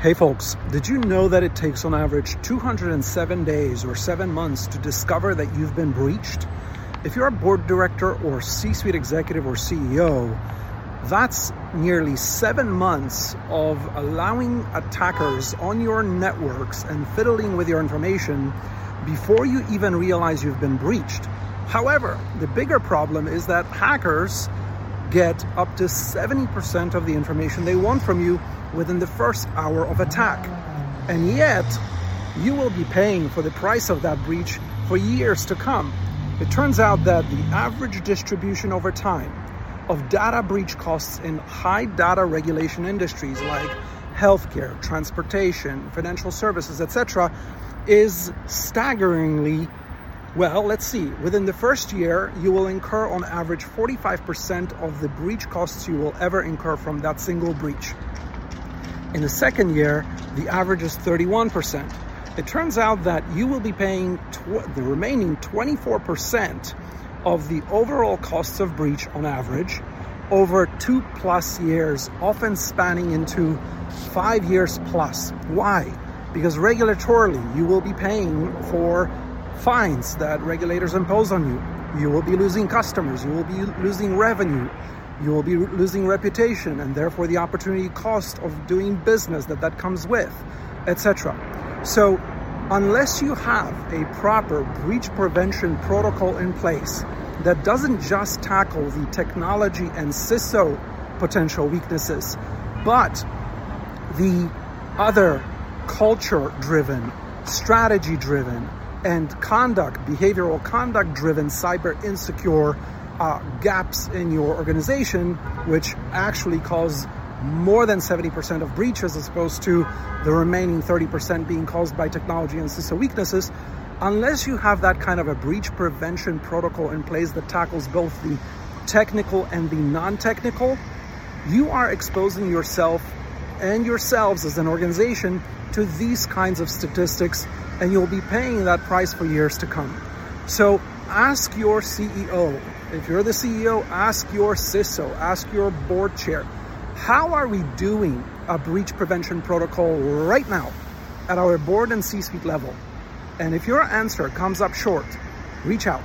Hey folks, did you know that it takes on average 207 days or seven months to discover that you've been breached? If you're a board director or C-suite executive or CEO, that's nearly seven months of allowing attackers on your networks and fiddling with your information before you even realize you've been breached. However, the bigger problem is that hackers get up to 70% of the information they want from you within the first hour of attack. And yet, you will be paying for the price of that breach for years to come. It turns out that the average distribution over time of data breach costs in high data regulation industries like healthcare, transportation, financial services, etc., is staggeringly well, let's see. Within the first year, you will incur on average 45% of the breach costs you will ever incur from that single breach. In the second year, the average is 31%. It turns out that you will be paying tw- the remaining 24% of the overall costs of breach on average over two plus years, often spanning into five years plus. Why? Because regulatorily, you will be paying for fines that regulators impose on you. You will be losing customers, you will be losing revenue, you will be losing reputation and therefore the opportunity cost of doing business that that comes with, etc. So unless you have a proper breach prevention protocol in place that doesn't just tackle the technology and CISO potential weaknesses, but the other culture driven, strategy driven, and conduct, behavioral conduct driven, cyber insecure uh, gaps in your organization, which actually cause more than 70% of breaches as opposed to the remaining 30% being caused by technology and CISO weaknesses, unless you have that kind of a breach prevention protocol in place that tackles both the technical and the non-technical, you are exposing yourself and yourselves as an organization to these kinds of statistics and you'll be paying that price for years to come. So ask your CEO. If you're the CEO, ask your CISO, ask your board chair. How are we doing a breach prevention protocol right now at our board and C-suite level? And if your answer comes up short, reach out.